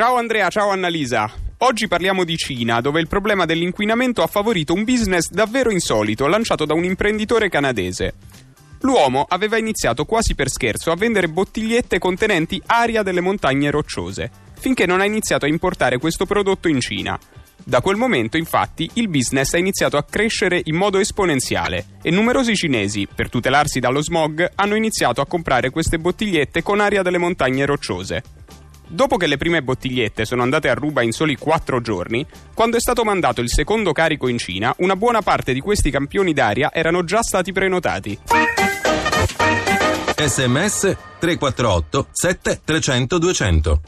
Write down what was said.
Ciao Andrea, ciao Annalisa. Oggi parliamo di Cina, dove il problema dell'inquinamento ha favorito un business davvero insolito lanciato da un imprenditore canadese. L'uomo aveva iniziato quasi per scherzo a vendere bottigliette contenenti aria delle montagne rocciose, finché non ha iniziato a importare questo prodotto in Cina. Da quel momento, infatti, il business ha iniziato a crescere in modo esponenziale e numerosi cinesi, per tutelarsi dallo smog, hanno iniziato a comprare queste bottigliette con aria delle montagne rocciose. Dopo che le prime bottigliette sono andate a ruba in soli 4 giorni, quando è stato mandato il secondo carico in Cina, una buona parte di questi campioni d'aria erano già stati prenotati. Sms 348 7 300 200